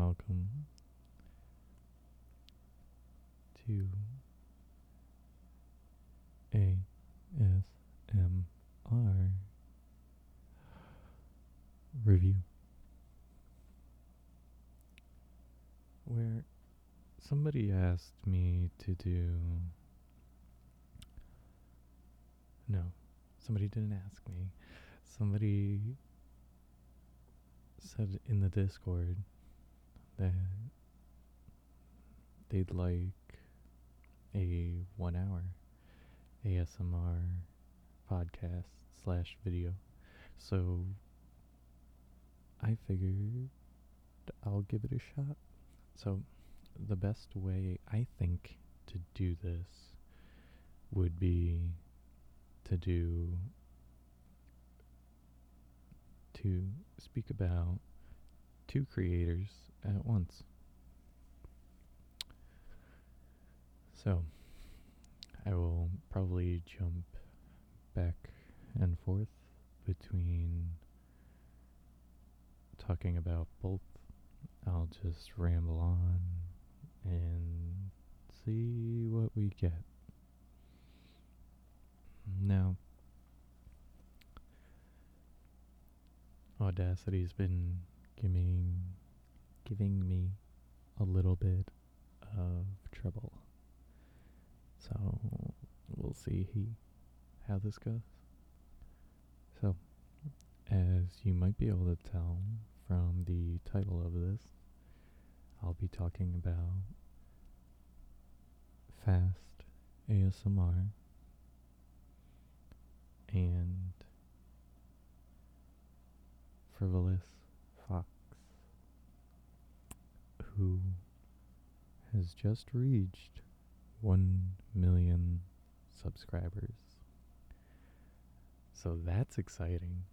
welcome to ASMR review, where somebody asked me to do. No, somebody didn't ask me. Somebody said in the Discord that they'd like a one hour ASMR podcast slash video. So I figured I'll give it a shot. So the best way I think to do this would be to do to speak about two creators at once. So, I will probably jump back and forth between talking about both. I'll just ramble on and see what we get. Now, Audacity's been giving giving me a little bit of trouble. So we'll see he, how this goes. So, as you might be able to tell from the title of this, I'll be talking about fast ASMR and frivolous fox who has just reached 1 million subscribers. So that's exciting.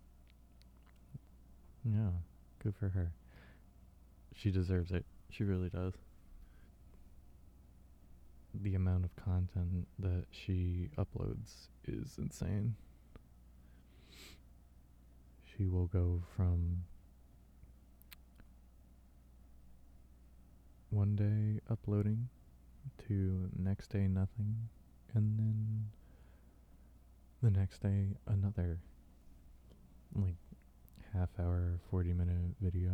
Yeah, good for her. She deserves it. She really does. The amount of content that she uploads is insane. She will go from one day uploading to next day nothing and then the next day another like half hour 40 minute video.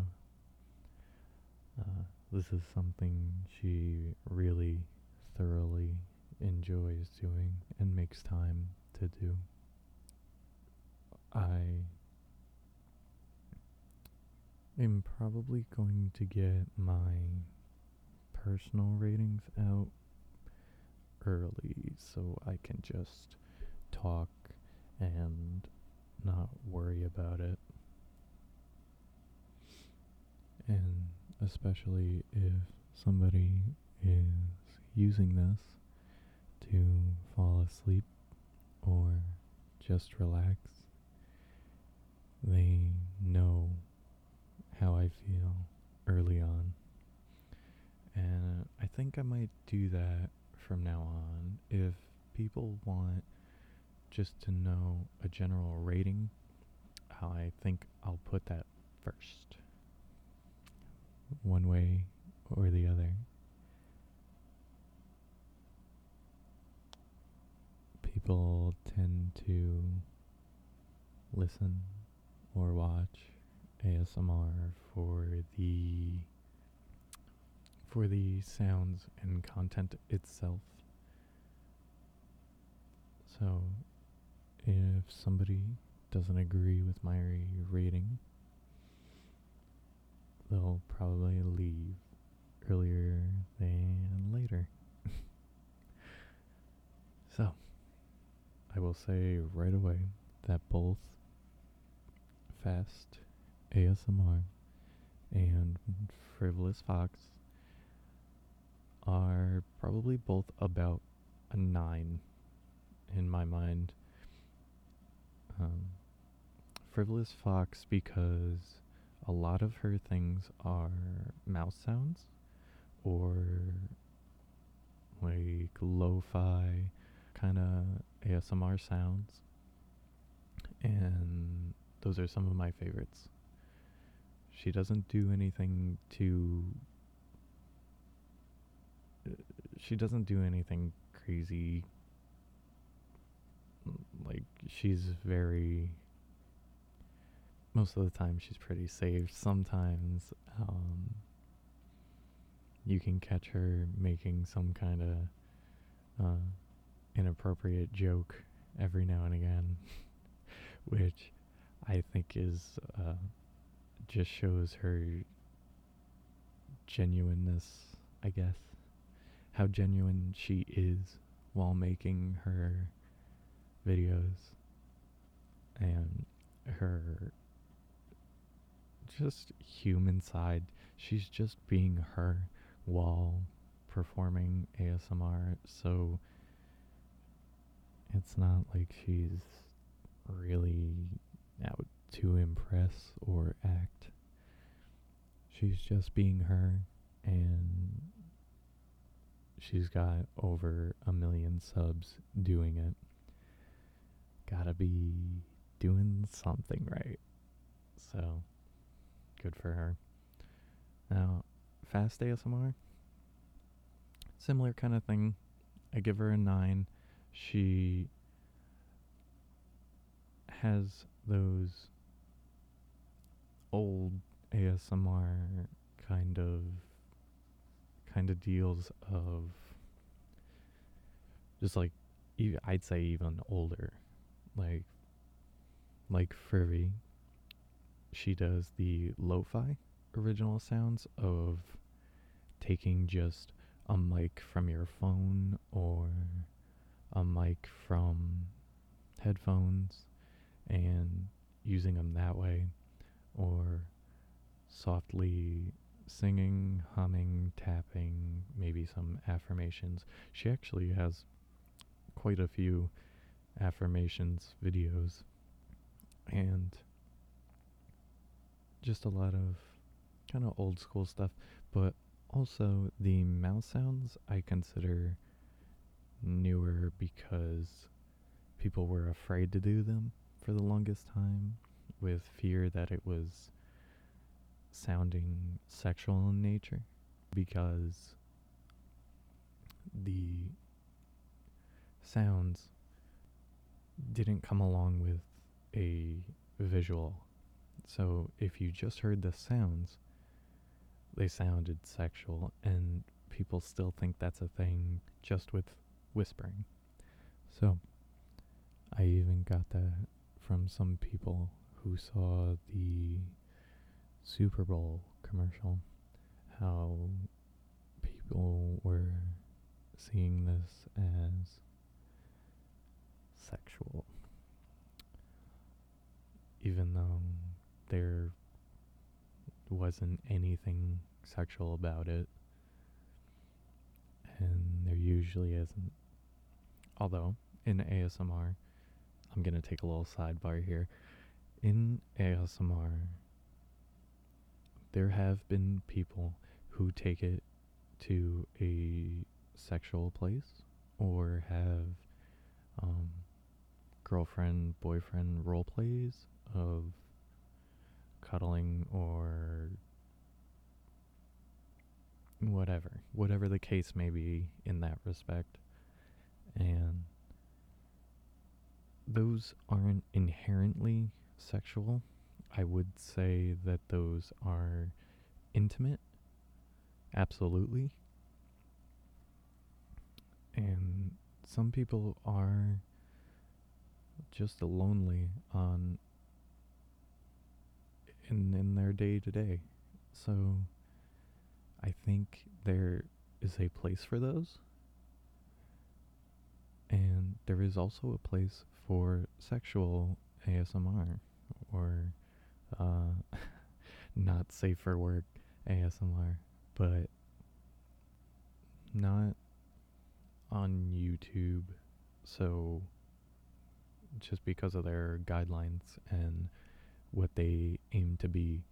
Uh, this is something she really thoroughly enjoys doing and makes time to do. I am probably going to get my personal ratings out early so I can just talk and not worry about it. And especially if somebody is using this to fall asleep or just relax, they know how I feel early on. And I think I might do that from now on. If people want just to know a general rating, I think I'll put that first. One way or the other. People tend to listen or watch ASMR for the for the sounds and content itself. So, if somebody doesn't agree with my rating, they'll probably leave earlier than later. so, I will say right away that both Fast ASMR and Frivolous Fox are probably both about a nine in my mind. Um, Frivolous Fox because a lot of her things are mouse sounds or like lo-fi kind of ASMR sounds and those are some of my favorites. she doesn't do anything to. She doesn't do anything crazy. Like, she's very. Most of the time, she's pretty safe. Sometimes, um, you can catch her making some kind of uh, inappropriate joke every now and again, which I think is uh, just shows her genuineness, I guess, how genuine she is while making her videos and her just human side. She's just being her while performing ASMR, so it's not like she's really out to impress or act. She's just being her, and she's got over a million subs doing it. Gotta be doing something right. So, good for her. Now, fast ASMR, similar kind of thing. I give her a 9. She has those old ASMR kind of kind of deals of just like ev- I'd say even older. Like like Furby she does the lo-fi original sounds of taking just a mic from your phone or a mic from headphones and using them that way or softly singing, humming, tapping, maybe some affirmations. She actually has quite a few affirmations videos and just a lot of kind of old school stuff, but also the mouse sounds I consider newer because people were afraid to do them for the longest time with fear that it was sounding sexual in nature because the sounds didn't come along with a visual. So if you just heard the sounds, they sounded sexual, and people still think that's a thing just with whispering. So I even got that from some people who saw the Super Bowl commercial, how people were seeing this as sexual, even though there wasn't anything sexual about it, and there usually isn't. Although, in ASMR, I'm going to take a little sidebar here. In ASMR, there have been people who take it to a sexual place or have um, girlfriend boyfriend role plays of cuddling or whatever, whatever the case may be in that respect. And those aren't inherently sexual. I would say that those are intimate, absolutely. And some people are just lonely on in in their day to day. So I think there is a place for those. And there is also a place for sexual ASMR or uh, not safe for work ASMR, but not on YouTube. So just because of their guidelines and what they aim to be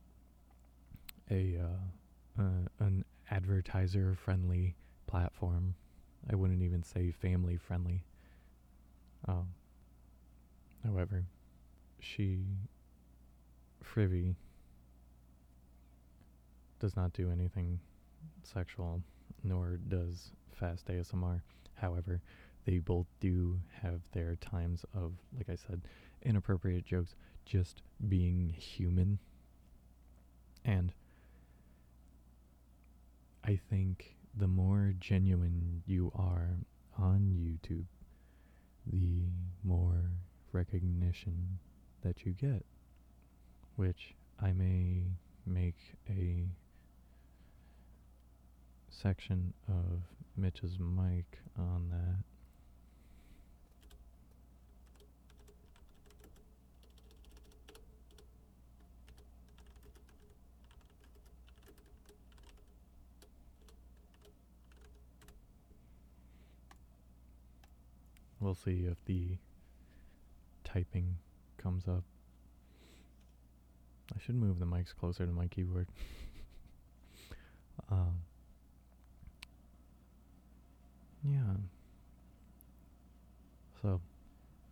a uh, uh, an advertiser friendly platform. I wouldn't even say family friendly. Um, however, she, Frivy, does not do anything sexual, nor does Fast ASMR. However, they both do have their times of, like I said, inappropriate jokes, just being human. And I think the more genuine you are on YouTube, the more recognition that you get, which I may make a section of Mitch's mic on that. We'll see if the typing comes up. I should move the mics closer to my keyboard. um, yeah. So,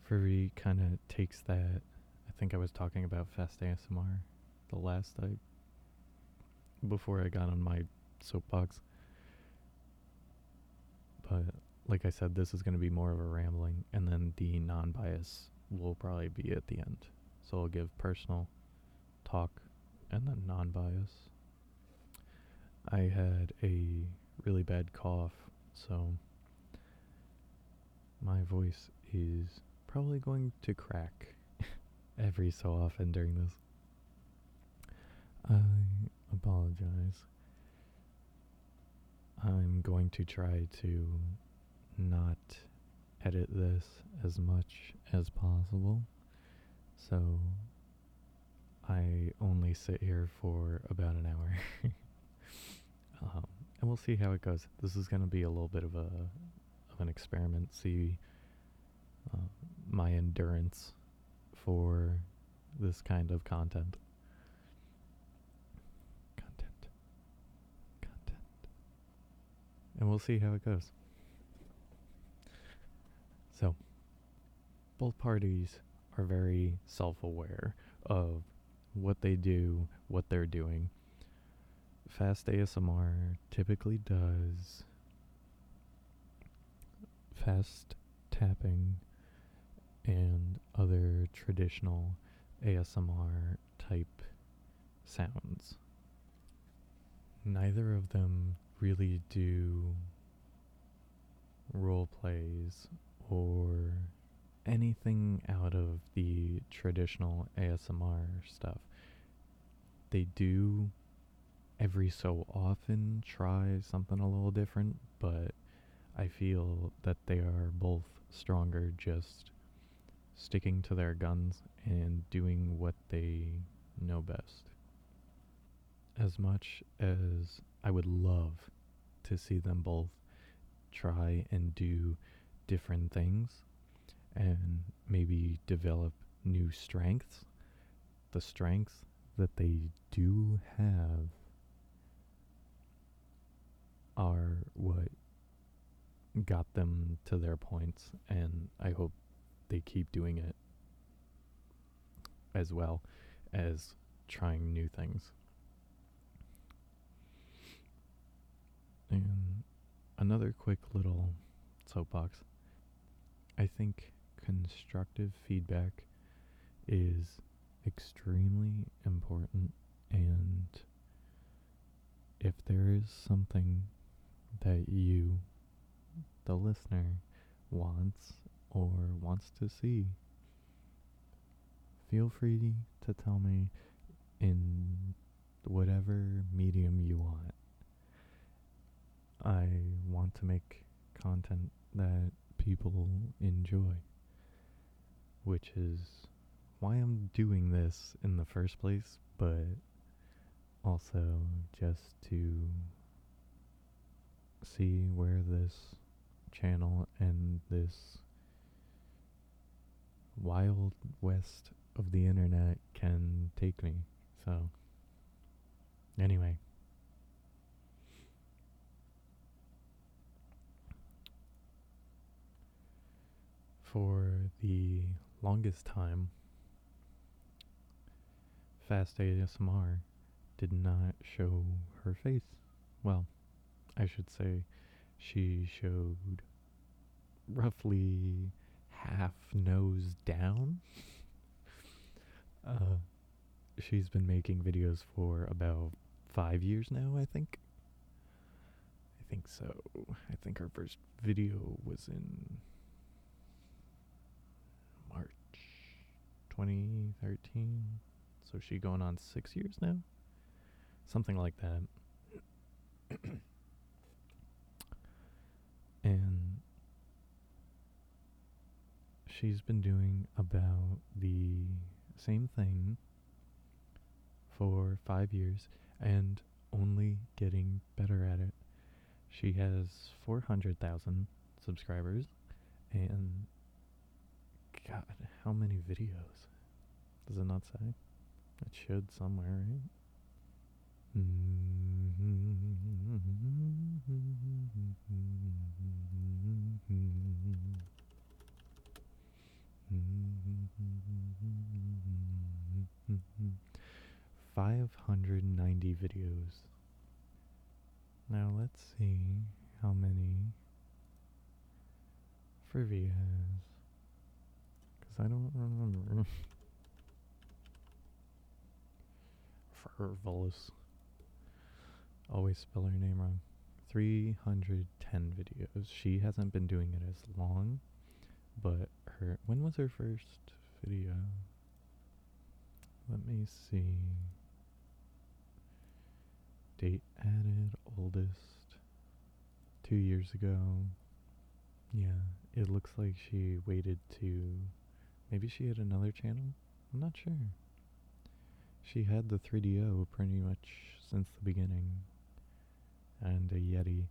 Furry kind of takes that. I think I was talking about Fast ASMR the last I. before I got on my soapbox. But, like I said, this is going to be more of a rambling, and then the non bias will probably be at the end. So I'll give personal talk and then non bias. I had a really bad cough, so my voice is probably going to crack every so often during this. I apologize. I'm going to try to not edit this as much as possible. So I only sit here for about an hour. um, and we'll see how it goes. This is going to be a little bit of a of an experiment. See uh, my endurance for this kind of content. Content. Content. And we'll see how it goes. So, both parties are very self aware of what they do, what they're doing. Fast ASMR typically does fast tapping and other traditional ASMR type sounds. Neither of them really do role plays or anything out of the traditional ASMR stuff. They do every so often try something a little different, but I feel that they are both stronger just sticking to their guns and doing what they know best. As much as I would love to see them both try and do different things and maybe develop new strengths, the strengths that they do have are what got them to their points, and I hope they keep doing it as well as trying new things. And another quick little soapbox. I think constructive feedback is extremely important, and if there is something that you the listener wants or wants to see, feel free to tell me in whatever medium you want. I want to make content that people enjoy, which is why I'm doing this in the first place, but also just to see where this channel and this wild west of the internet can take me. So, anyway. For the longest time, Fast ASMR did not show her face. Well, I should say she showed roughly half nose down. Uh, she's been making videos for about five years now, I think. I think so. I think her first video was in 2013. So she going on six years now? Something like that. and she's been doing about the same thing for five years and only getting better at it. She has 400,000 subscribers and God, how many videos? Does it not say? It should somewhere, right? Five hundred ninety videos. Now let's see how many Frivi has. Because I don't remember. Fervolous. Always spell her name wrong. 310 videos. She hasn't been doing it as long, but her. When was her first video? Let me see. Date added, oldest. Two years ago. Yeah, it looks like she waited to. Maybe she had another channel? I'm not sure. She had the 3Dio pretty much since the beginning. And a Yeti.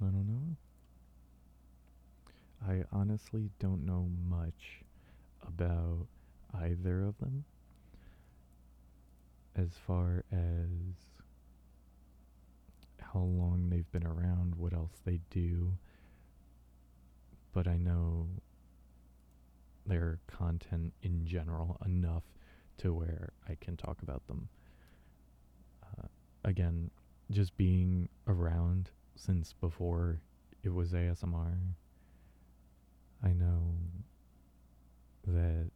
I don't know. I honestly don't know much about either of them as far as how long they've been around, what else they do. But I know their content in general enough to where I can talk about them. Uh, again, just being around since before it was ASMR, I know that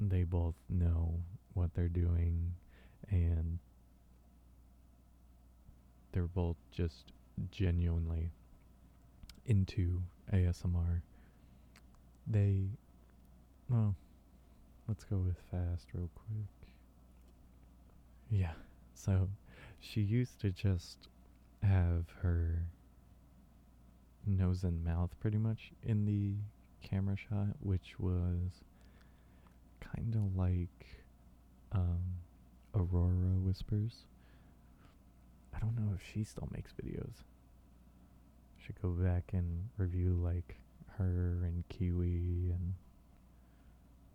they both know what they're doing and they're both just genuinely into ASMR. They, well, let's go with fast real quick. Yeah, so she used to just have her nose and mouth pretty much in the camera shot, which was kind of like um, Aurora Whispers. I don't know if she still makes videos. Should go back and review like her and Kiwi and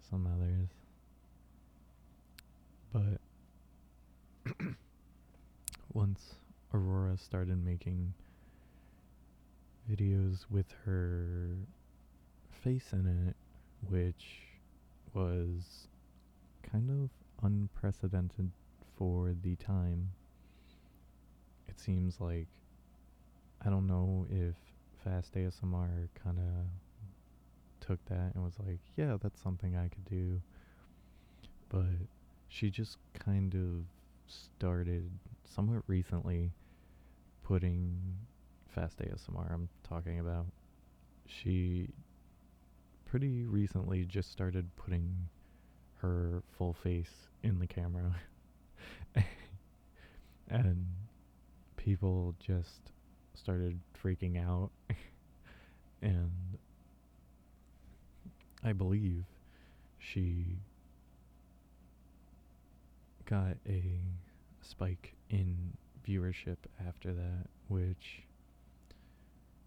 some others. But once Aurora started making videos with her face in it, which was kind of unprecedented for the time. It seems like I don't know if Fast ASMR kind of took that and was like, yeah, that's something I could do. But she just kind of started somewhat recently putting Fast ASMR I'm talking about. She pretty recently just started putting her full face in the camera. and people just started freaking out. and I believe she got a spike in viewership after that, which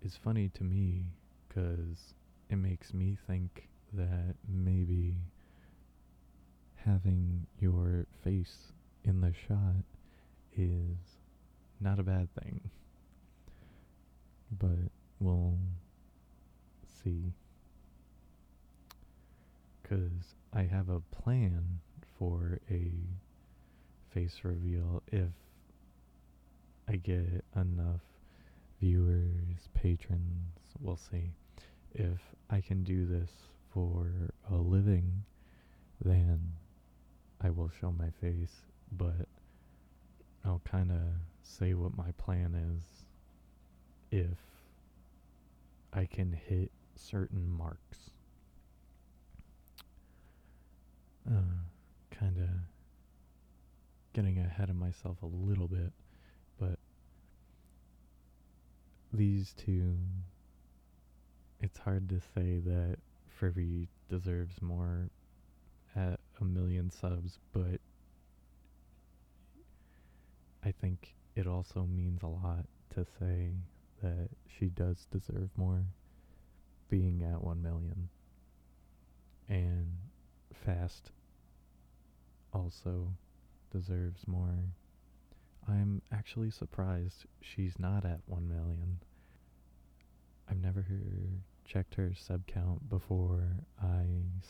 is funny to me because it makes me think that maybe having your face in the shot is not a bad thing. But we'll see. because I have a plan for a face reveal if I get enough viewers, patrons, we'll see. If I can do this for a living, then I will show my face, but I'll kind of say what my plan is if I can hit certain marks. Uh, kind of getting ahead of myself a little bit, but these two, it's hard to say that Frivy deserves more at a million subs, but I think it also means a lot to say that she does deserve more being at 1 million. And Fast also deserves more. I'm actually surprised she's not at 1 million. I've never checked her sub count before I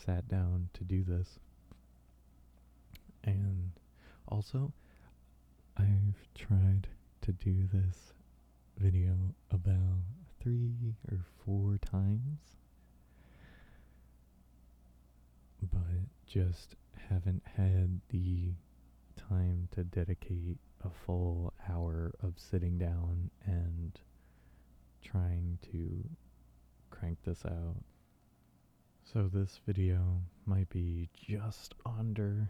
sat down to do this. And also, I've tried to do this video about three or four times, but just haven't had the time to dedicate a full hour of sitting down and trying to crank this out. So this video might be just under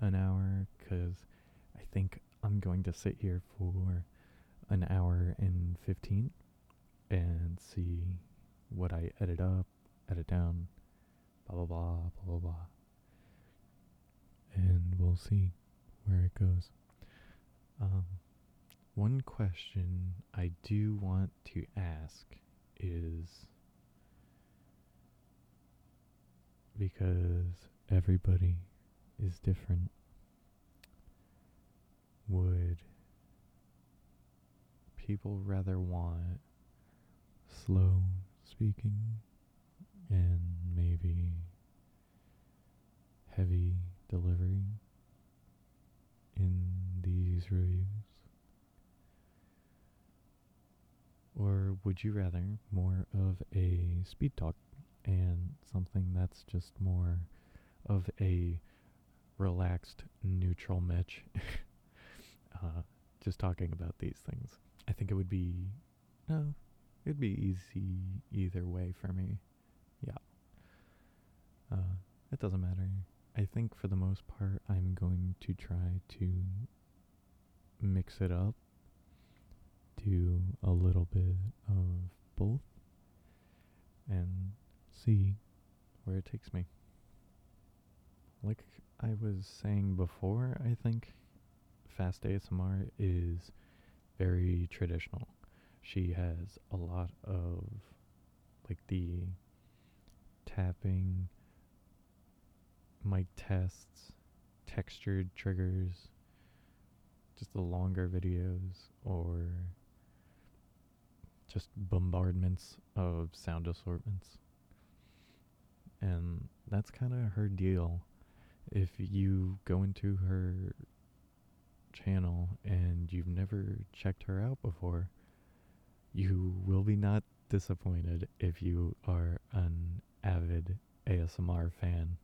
an hour because I think I'm going to sit here for an hour and 15 and see what I edit up, edit down, blah blah blah, blah blah blah. And we'll see where it goes. Um, one question I do want to ask is because everybody is different. Would people rather want slow speaking and maybe heavy delivery in these reviews? Or would you rather more of a speed talk and something that's just more of a relaxed, neutral Mitch? uh, just talking about these things. I think it would be, no, it'd be easy either way for me. Yeah. Uh, it doesn't matter. I think for the most part, I'm going to try to mix it up, do a little bit of both, and see where it takes me. Like I was saying before, I think Fast ASMR is very traditional. She has a lot of like the tapping, mic tests, textured triggers, just the longer videos, or just bombardments of sound assortments. And that's kind of her deal. If you go into her channel and you've never checked her out before, you will be not disappointed if you are an avid ASMR fan.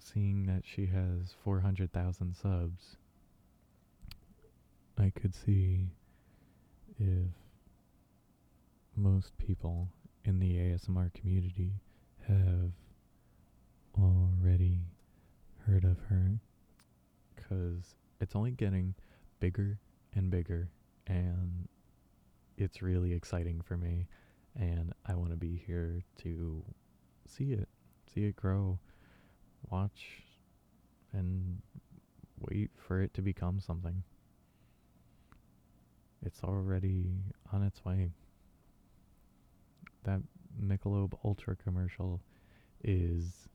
Seeing that she has 400,000 subs, I could see if most people in the ASMR community have already heard of her because it's only getting bigger and bigger and it's really exciting for me and I want to be here to see it, see it grow, watch and wait for it to become something. It's already on its way. That Michelob Ultra commercial is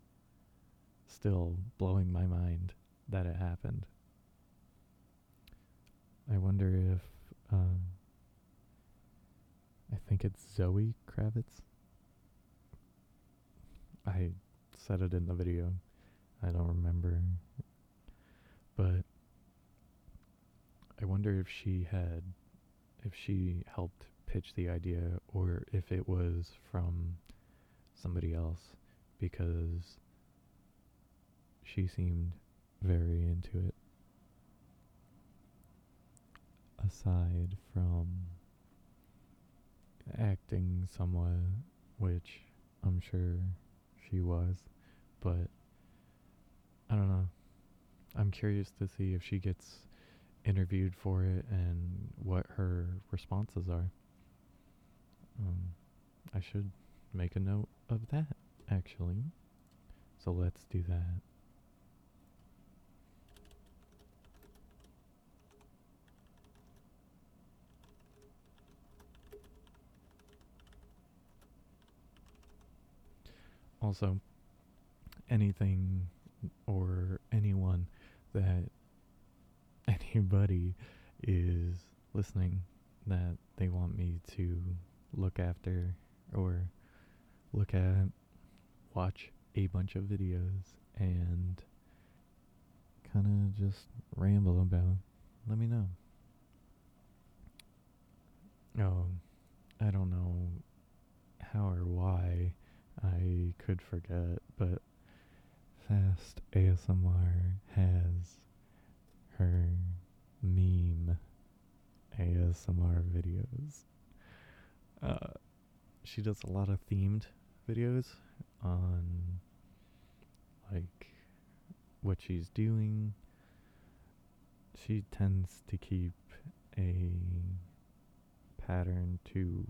still blowing my mind that it happened. I wonder if um, I think it's Zoe Kravitz. I said it in the video. I don't remember. But I wonder if she had, if she helped pitch the idea or if it was from somebody else because she seemed very into it. Aside from acting somewhat, which I'm sure she was, but I don't know. I'm curious to see if she gets interviewed for it and what her responses are. Um, I should make a note of that, actually. So let's do that. Also, anything or anyone that anybody is listening that they want me to look after or look at, watch a bunch of videos and kind of just ramble about, let me know. Oh, I don't know how or why I could forget, but Fast ASMR has her meme ASMR videos. Uh, she does a lot of themed videos on like what she's doing. She tends to keep a pattern to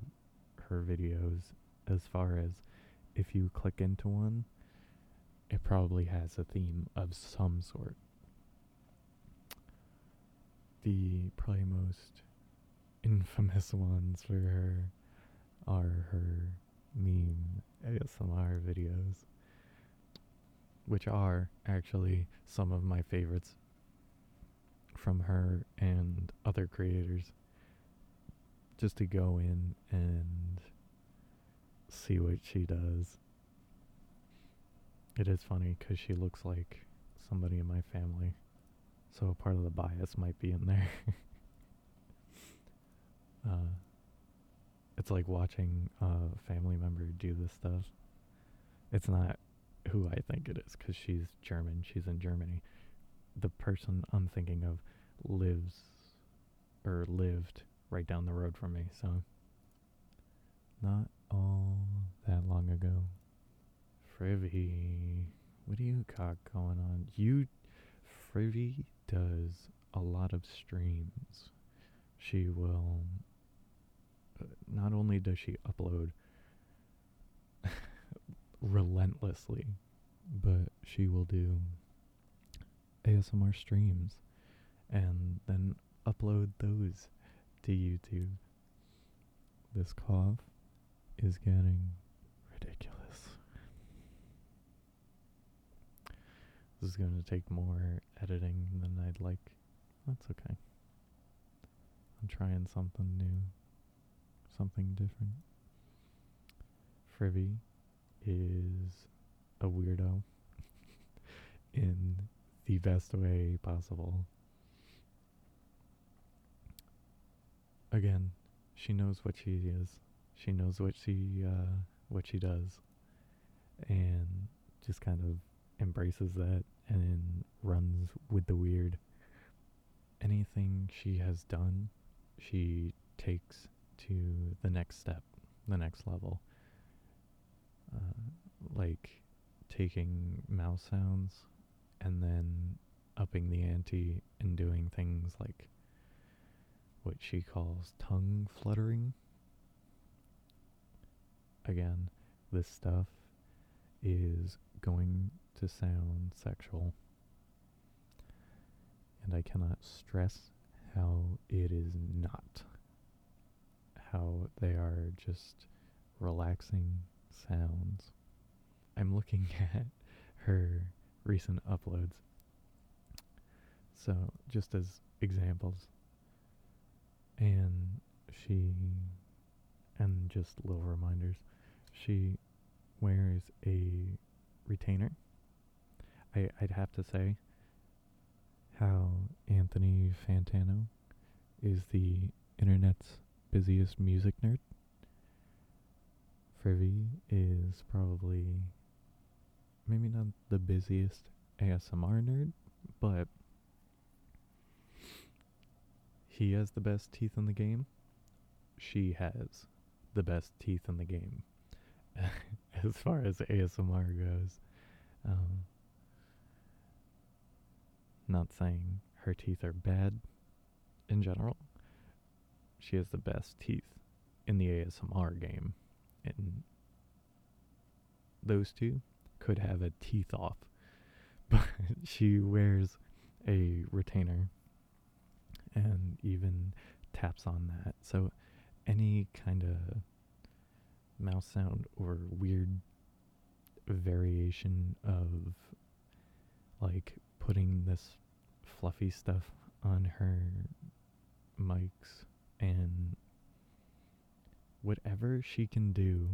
her videos as far as if you click into one, it probably has a theme of some sort. The probably most infamous ones for her are her meme ASMR videos, which are actually some of my favorites from her and other creators. Just to go in and see what she does. It is funny because she looks like somebody in my family. So part of the bias might be in there. uh, it's like watching a family member do this stuff. It's not who I think it is because she's German. She's in Germany. The person I'm thinking of lives or lived right down the road from me. So not all that long ago. Frivy, what do you got going on? You, Frivy does a lot of streams. She will, uh, not only does she upload relentlessly, but she will do ASMR streams and then upload those to YouTube. This cough is getting ridiculous. This is going to take more editing than I'd like. That's okay. I'm trying something new, something different. Frivy is a weirdo in the best way possible. Again, she knows what she is she knows what she uh, what she does, and just kind of embraces that and runs with the weird. Anything she has done, she takes to the next step, the next level. Uh, like taking mouse sounds and then upping the ante and doing things like what she calls tongue fluttering again, this stuff is going to sound sexual. And I cannot stress how it is not. How they are just relaxing sounds. I'm looking at her recent uploads. So, just as examples. And she, and just little reminders she wears a retainer. I, I'd have to say how Anthony Fantano is the internet's busiest music nerd. Frivy is probably maybe not the busiest ASMR nerd, but he has the best teeth in the game. She has the best teeth in the game as far as ASMR goes. Um, not saying her teeth are bad in general. She has the best teeth in the ASMR game. And those two could have a teeth off. But she wears a retainer and even taps on that. So any kind of mouse sound or weird variation of like putting this fluffy stuff on her mics and whatever she can do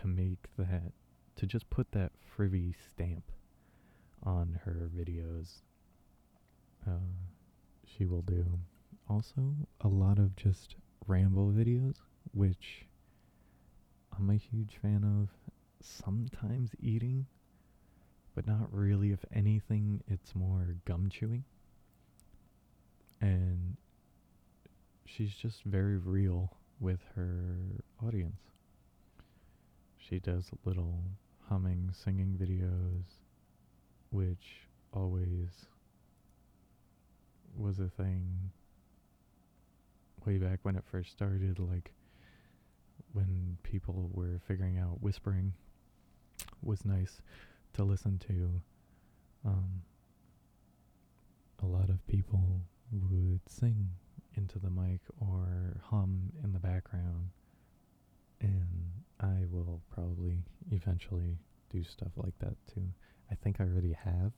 to make that to just put that frivy stamp on her videos uh, she will do. Also a lot of just ramble videos which i'm a huge fan of sometimes eating but not really. If anything, it's more gum chewing. And she's just very real with her audience. She does little humming, singing videos, which always was a thing way back when it first started, like when people were figuring out whispering was nice to listen to. Um, a lot of people would sing into the mic or hum in the background, and I will probably eventually do stuff like that too. I think I already have,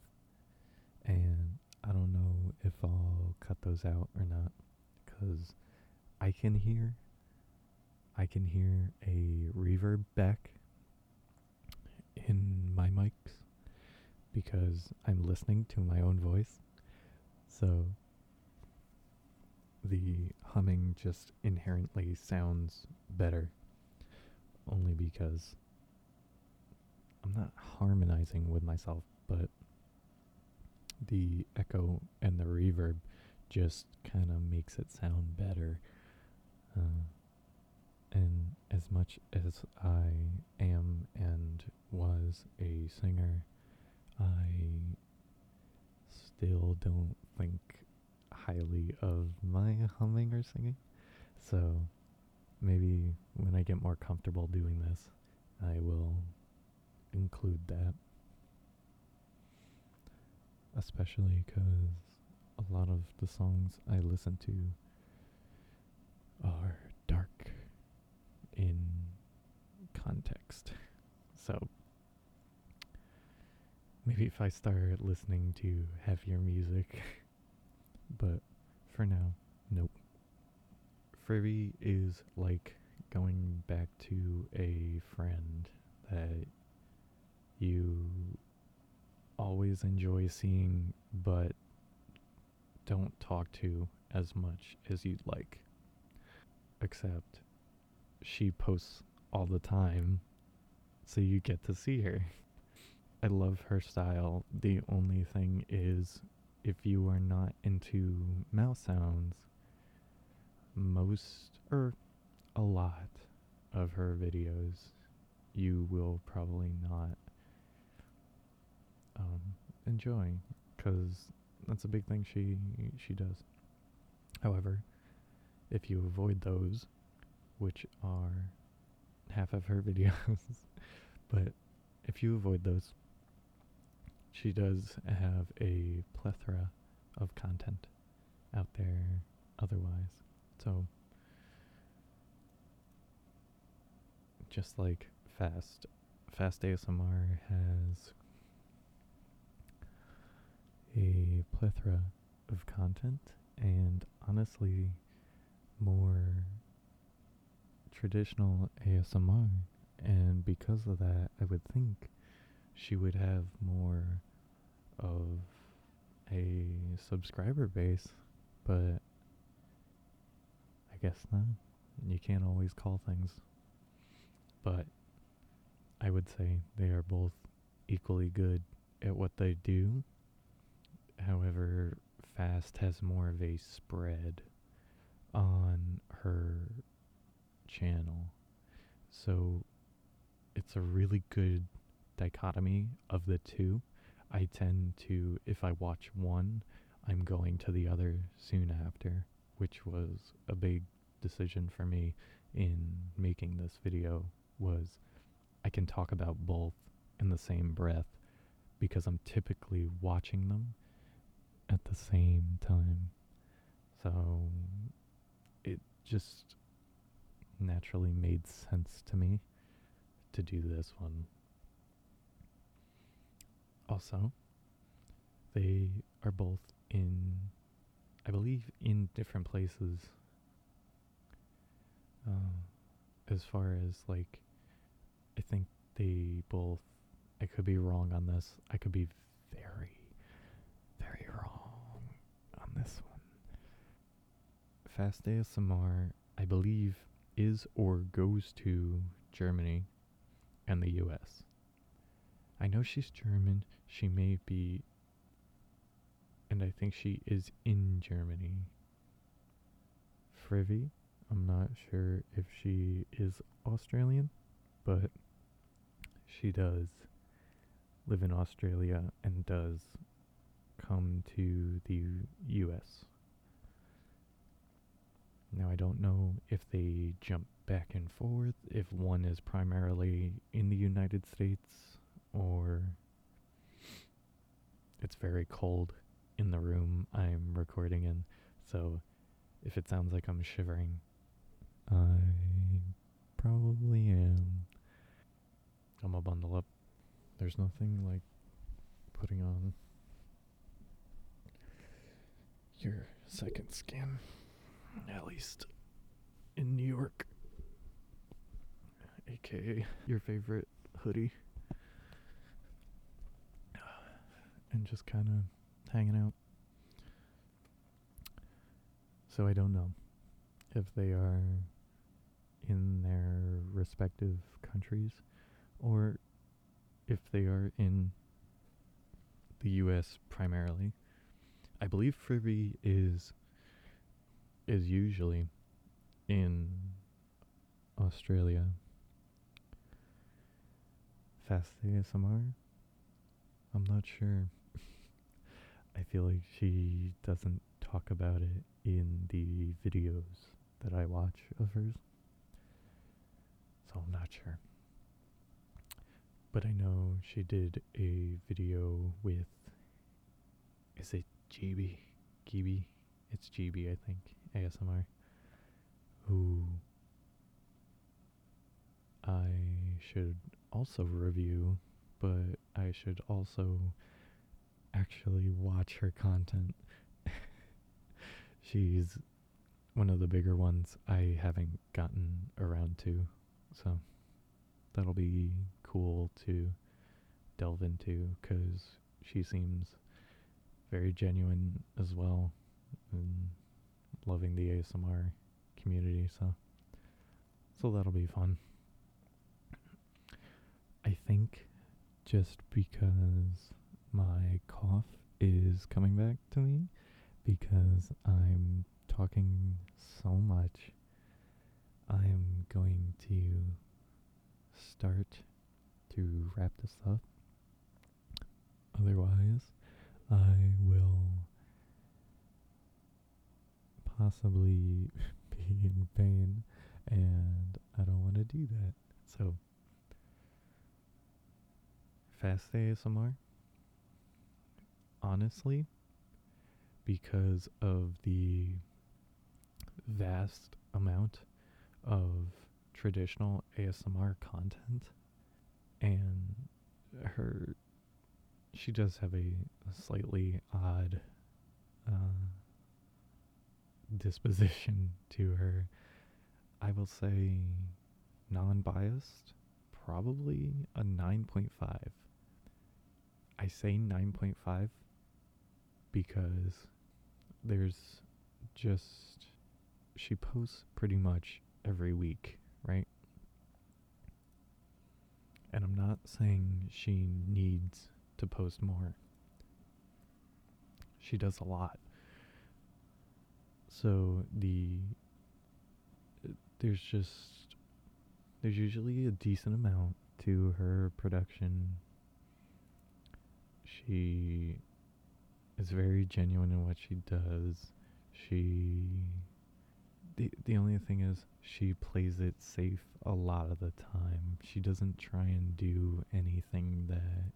and I don't know if I'll cut those out or not, because I can hear, I can hear a reverb back in my mics because I'm listening to my own voice. So the humming just inherently sounds better only because I'm not harmonizing with myself, but the echo and the reverb just kind of makes it sound better. Uh, and as much as I am and was a singer, I still don't think highly of my humming or singing. So maybe when I get more comfortable doing this, I will include that. Especially because a lot of the songs I listen to are in context. So maybe if I start listening to heavier music, but for now, nope. Frivy is like going back to a friend that you always enjoy seeing but don't talk to as much as you'd like. Except she posts all the time, so you get to see her. I love her style. The only thing is, if you are not into mouse sounds, most or a lot of her videos you will probably not um, enjoy because that's a big thing she she does. However, if you avoid those, which are half of her videos, but if you avoid those, she does have a plethora of content out there otherwise. So, just like Fast, Fast ASMR has a plethora of content and honestly more traditional ASMR And because of that, I would think she would have more of a subscriber base, but I guess not. You can't always call things. But I would say they are both equally good at what they do. However, Fast has more of a spread on her channel. So it's a really good dichotomy of the two. I tend to, if I watch one, I'm going to the other soon after, which was a big decision for me in making this video was I can talk about both in the same breath because I'm typically watching them at the same time. So it just naturally made sense to me to do this one. Also, they are both in, I believe, in different places. Uh, as far as like, I think they both, I could be wrong on this. I could be very, very wrong on this one. Fast ASMR, I believe, is or goes to Germany and the US. I know she's German. She may be, and I think she is in Germany. Frivy, I'm not sure if she is Australian, but she does live in Australia and does come to the US. Now, I don't know if they jump back and forth, if one is primarily in the United States or it's very cold in the room I'm recording in. So if it sounds like I'm shivering, I probably am. I'm gonna bundle up. There's nothing like putting on your second skin, at least in New York, aka your favorite hoodie, and just kind of hanging out. So I don't know if they are in their respective countries or if they are in the US primarily. I believe Frivy is is usually in Australia. Fast ASMR? I'm not sure. I feel like she doesn't talk about it in the videos that I watch of hers. So I'm not sure. But I know she did a video with is it GB? GB? It's GB I think. ASMR. Who I should also review, but I should also actually watch her content. She's one of the bigger ones I haven't gotten around to, so that'll be cool to delve into because she seems very genuine as well and loving the ASMR community, so so that'll be fun. I think just because my cough is coming back to me because I'm talking so much, I'm going to start to wrap this up. Otherwise, I will possibly be in pain, and I don't want to do that. So, fast ASMR, honestly, because of the vast amount of traditional ASMR content and her she does have a, slightly odd uh, disposition to her. I will say non-biased probably a 9.5. I say 9.5 because there's just she posts pretty much every week, right? And I'm not saying she needs to post more. She does a lot. So the there's just there's usually a decent amount to her production. She is very genuine in what she does. She the the only thing is she plays it safe a lot of the time. She doesn't try and do anything that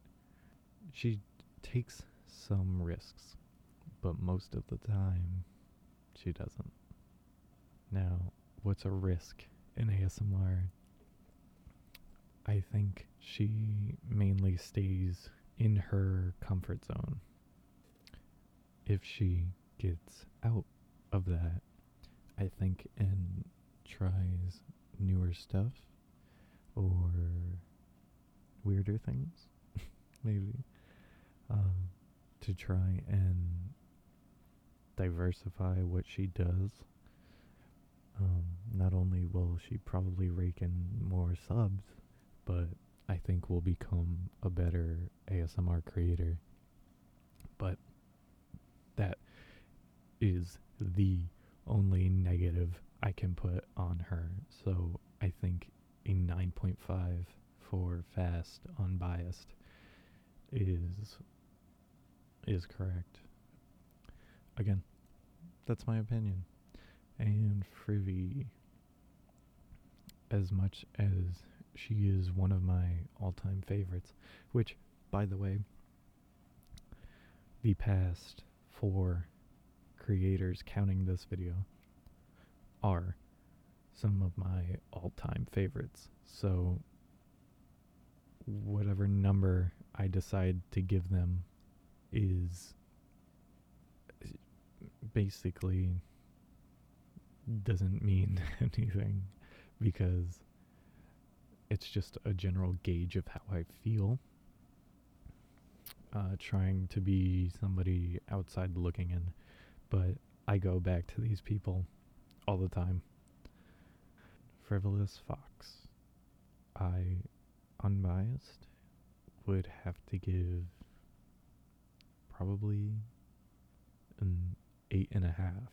she takes some risks, but most of the time she doesn't. Now, what's a risk in ASMR? I think she mainly stays in her comfort zone. If she gets out of that, I think, and tries newer stuff or weirder things, maybe, um, to try and diversify what she does. Um, not only will she probably rake in more subs, but I think will become a better ASMR creator. But that is the only negative I can put on her. So I think a 9.5 for fast unbiased is is correct. Again, that's my opinion. And Frivy, as much as she is one of my all time favorites, which, by the way, the past four creators counting this video are some of my all time favorites. So, whatever number I decide to give them is basically doesn't mean anything because it's just a general gauge of how I feel. Uh, trying to be somebody outside looking in, but I go back to these people all the time. Frivolous Fox. I, unbiased, would have to give probably an eight and a half.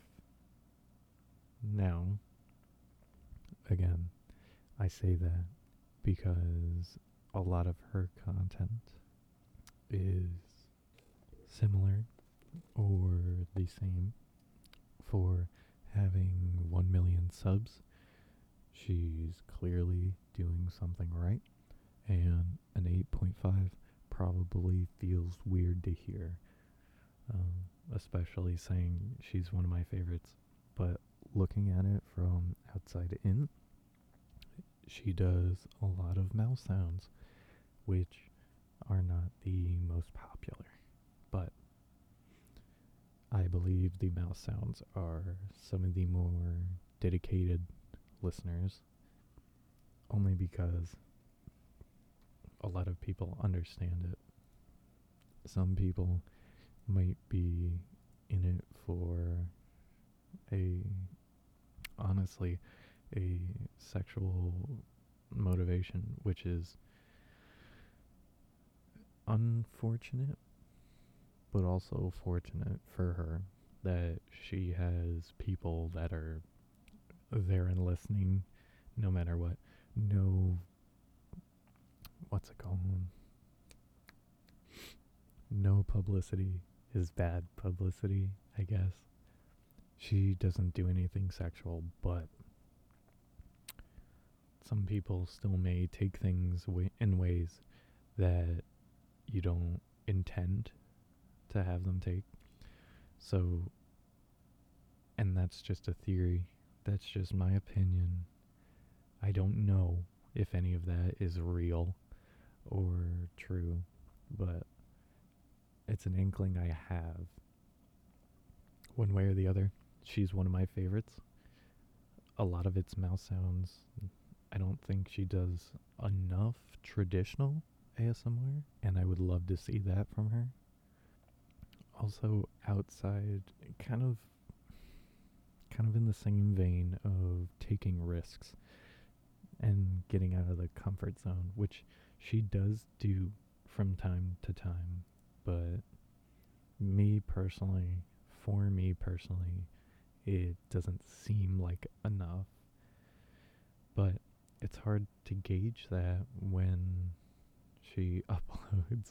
Now, again, I say that because a lot of her content is similar or the same for having 1 million subs. She's clearly doing something right, and an 8.5 probably feels weird to hear, um, especially saying she's one of my favorites. But looking at it from outside in, she does a lot of mouse sounds, which are not the most popular. But I believe the mouse sounds are some of the more dedicated listeners, only because a lot of people understand it. Some people might be in it for a honestly a sexual motivation, which is unfortunate, but also fortunate for her that she has people that are there and listening no matter what. No, what's it called? No publicity is bad publicity, I guess. She doesn't do anything sexual, but some people still may take things in ways that you don't intend to have them take. So, and that's just a theory. That's just my opinion. I don't know if any of that is real or true, but it's an inkling I have. One way or the other, she's one of my favorites. A lot of it's mouse sounds. I don't think she does enough traditional ASMR, and I would love to see that from her. Also, outside, kind of, kind of in the same vein of taking risks and getting out of the comfort zone, which she does do from time to time, but me personally, for me personally, it doesn't seem like enough. But it's hard to gauge that when she uploads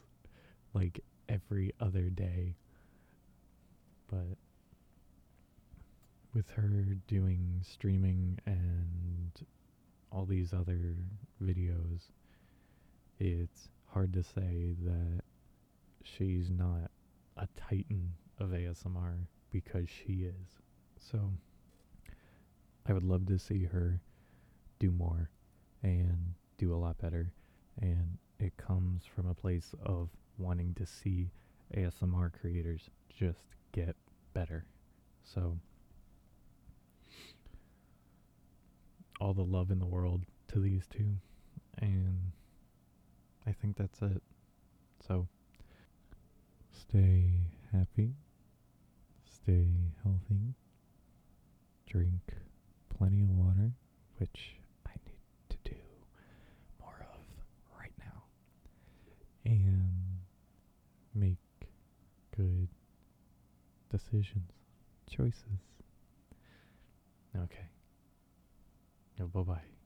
like every other day. But with her doing streaming and all these other videos, it's hard to say that she's not a titan of ASMR because she is. So I would love to see her do more and do a lot better. And it comes from a place of wanting to see ASMR creators just get better. So all the love in the world to these two. And I think that's it. So stay happy, stay healthy, drink plenty of water, which I need to do more of right now, and make good decisions, choices. Okay. bye bye.